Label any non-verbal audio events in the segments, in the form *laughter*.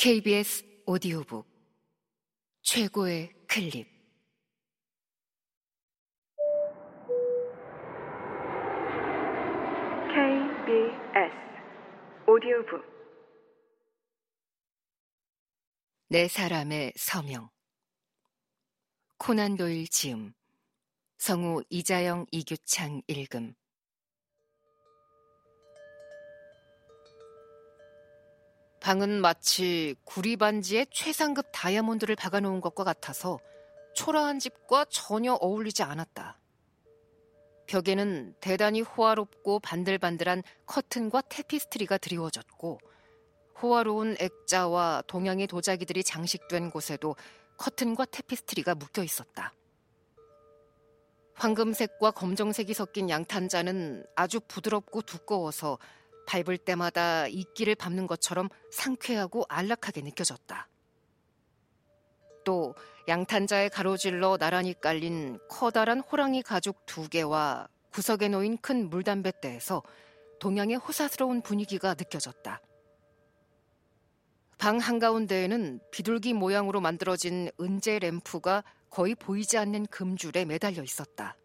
KBS 오디오북 최고의 클립. KBS 오디오북. 네 사람의 서명. 코난 도일 지음. 성우 이자영 이규창 읽음 방은 마치 구리 반지에 최상급 다이아몬드를 박아놓은 것과 같아서 초라한 집과 전혀 어울리지 않았다. 벽에는 대단히 호화롭고 반들반들한 커튼과 테피스트리가 드리워졌고 호화로운 액자와 동양의 도자기들이 장식된 곳에도 커튼과 테피스트리가 묶여 있었다. 황금색과 검정색이 섞인 양탄자는 아주 부드럽고 두꺼워서 밟을 때마다 이끼를 밟는 것처럼 상쾌하고 안락하게 느껴졌다. 또 양탄자에 가로질러 나란히 깔린 커다란 호랑이 가죽 두 개와 구석에 놓인 큰 물담배대에서 동양의 호사스러운 분위기가 느껴졌다. 방 한가운데에는 비둘기 모양으로 만들어진 은재 램프가 거의 보이지 않는 금줄에 매달려 있었다.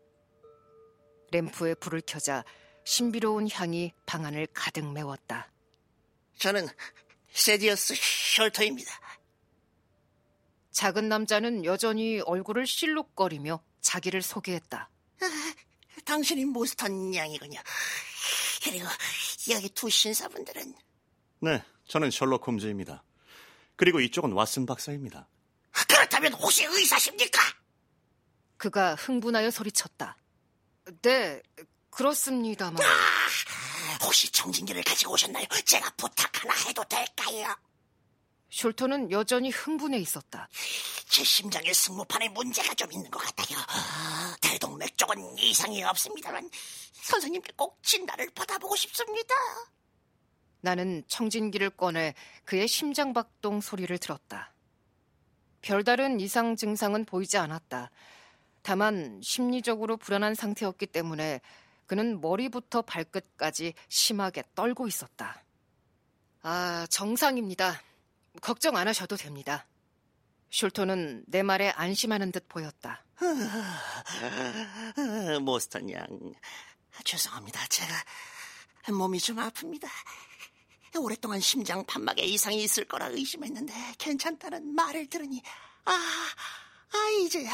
램프에 불을 켜자 신비로운 향이 방 안을 가득 메웠다. 저는 세디어스 셜터입니다. 작은 남자는 여전히 얼굴을 실룩거리며 자기를 소개했다. 아, 당신이 모스턴 양이군요. 그리고 여기 두 신사분들은 네, 저는 셜록 홈즈입니다. 그리고 이쪽은 왓슨 박사입니다. 그렇다면 혹시 의사십니까? 그가 흥분하여 소리쳤다. 네, 그렇습니다만. 아, 혹시 청진기를 가지고 오셨나요? 제가 부탁 하나 해도 될까요? 숄터는 여전히 흥분해 있었다. 제 심장의 승모판에 문제가 좀 있는 것 같아요. 대동맥 쪽은 이상이 없습니다만 선생님께 꼭 진단을 받아보고 싶습니다. 나는 청진기를 꺼내 그의 심장박동 소리를 들었다. 별다른 이상 증상은 보이지 않았다. 다만 심리적으로 불안한 상태였기 때문에 그는 머리부터 발끝까지 심하게 떨고 있었다. 아, 정상입니다. 걱정 안 하셔도 됩니다. 숄토는 내 말에 안심하는 듯 보였다. *laughs* 모스턴 양, 죄송합니다. 제가 몸이 좀 아픕니다. 오랫동안 심장 판막에 이상이 있을 거라 의심했는데 괜찮다는 말을 들으니 아, 아 이제야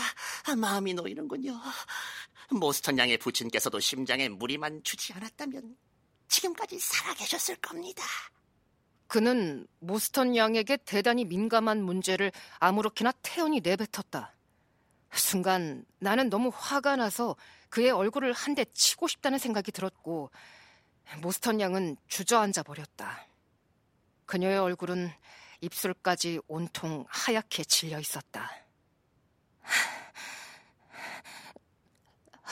마음이 놓이는군요. 모스턴 양의 부친께서도 심장에 무리만 주지 않았다면 지금까지 살아계셨을 겁니다. 그는 모스턴 양에게 대단히 민감한 문제를 아무렇게나 태연히 내뱉었다. 순간 나는 너무 화가 나서 그의 얼굴을 한 대 치고 싶다는 생각이 들었고 모스턴 양은 주저앉아 버렸다. 그녀의 얼굴은 입술까지 온통 하얗게 질려 있었다.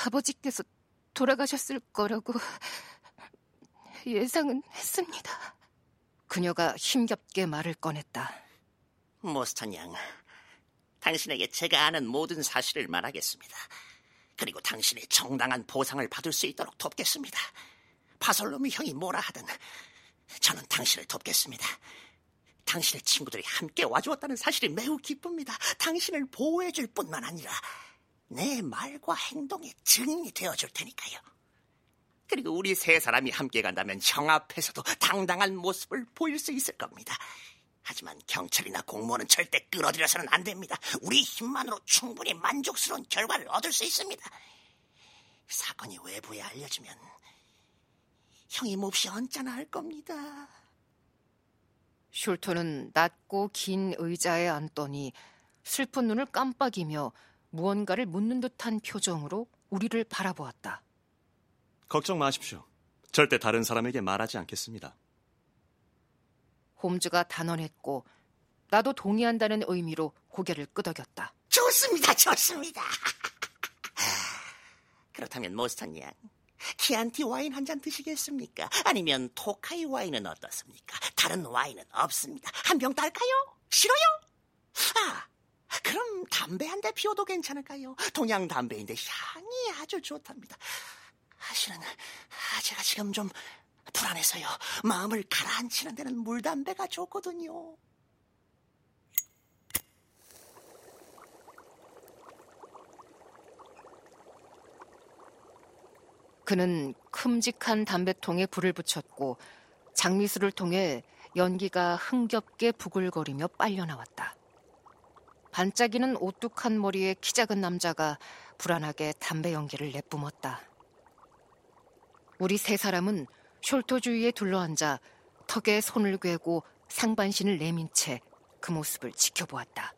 아버지께서 돌아가셨을 거라고 예상은 했습니다. 그녀가 힘겹게 말을 꺼냈다. 모스턴 양, 당신에게 제가 아는 모든 사실을 말하겠습니다. 그리고 당신의 정당한 보상을 받을 수 있도록 돕겠습니다. 파솔로미 형이 뭐라 하든 저는 당신을 돕겠습니다. 당신의 친구들이 함께 와주었다는 사실이 매우 기쁩니다. 당신을 보호해줄 뿐만 아니라 내 말과 행동에 증이 되어줄 테니까요. 그리고 우리 세 사람이 함께 간다면 형 앞에서도 당당한 모습을 보일 수 있을 겁니다. 하지만 경찰이나 공무원은 절대 끌어들여서는 안 됩니다. 우리 힘만으로 충분히 만족스러운 결과를 얻을 수 있습니다. 사건이 외부에 알려지면 형이 몹시 언짢아 할 겁니다. 슐토는 낮고 긴 의자에 앉더니 슬픈 눈을 깜빡이며 무언가를 묻는 듯한 표정으로 우리를 바라보았다. 걱정 마십시오. 절대 다른 사람에게 말하지 않겠습니다. 홈즈가 단언했고 나도 동의한다는 의미로 고개를 끄덕였다. 좋습니다, 좋습니다. *laughs* 그렇다면 모스턴 양, 키안티 와인 한 잔 드시겠습니까? 아니면 토카이 와인은 어떻습니까? 다른 와인은 없습니다. 한 병 딸까요? 싫어요? 아, 그럼 담배 한 대 피워도 괜찮을까요? 동양 담배인데 향이 아주 좋답니다. 사실은 제가 지금 좀 불안해서요. 마음을 가라앉히는 데는 물담배가 좋거든요. 그는 큼직한 담배통에 불을 붙였고 장미수를 통해 연기가 흥겹게 부글거리며 빨려 나왔다. 반짝이는 오뚝한 머리에 키 작은 남자가 불안하게 담배 연기를 내뿜었다. 우리 세 사람은 숄터 주위에 둘러앉아 턱에 손을 괴고 상반신을 내민 채 그 모습을 지켜보았다.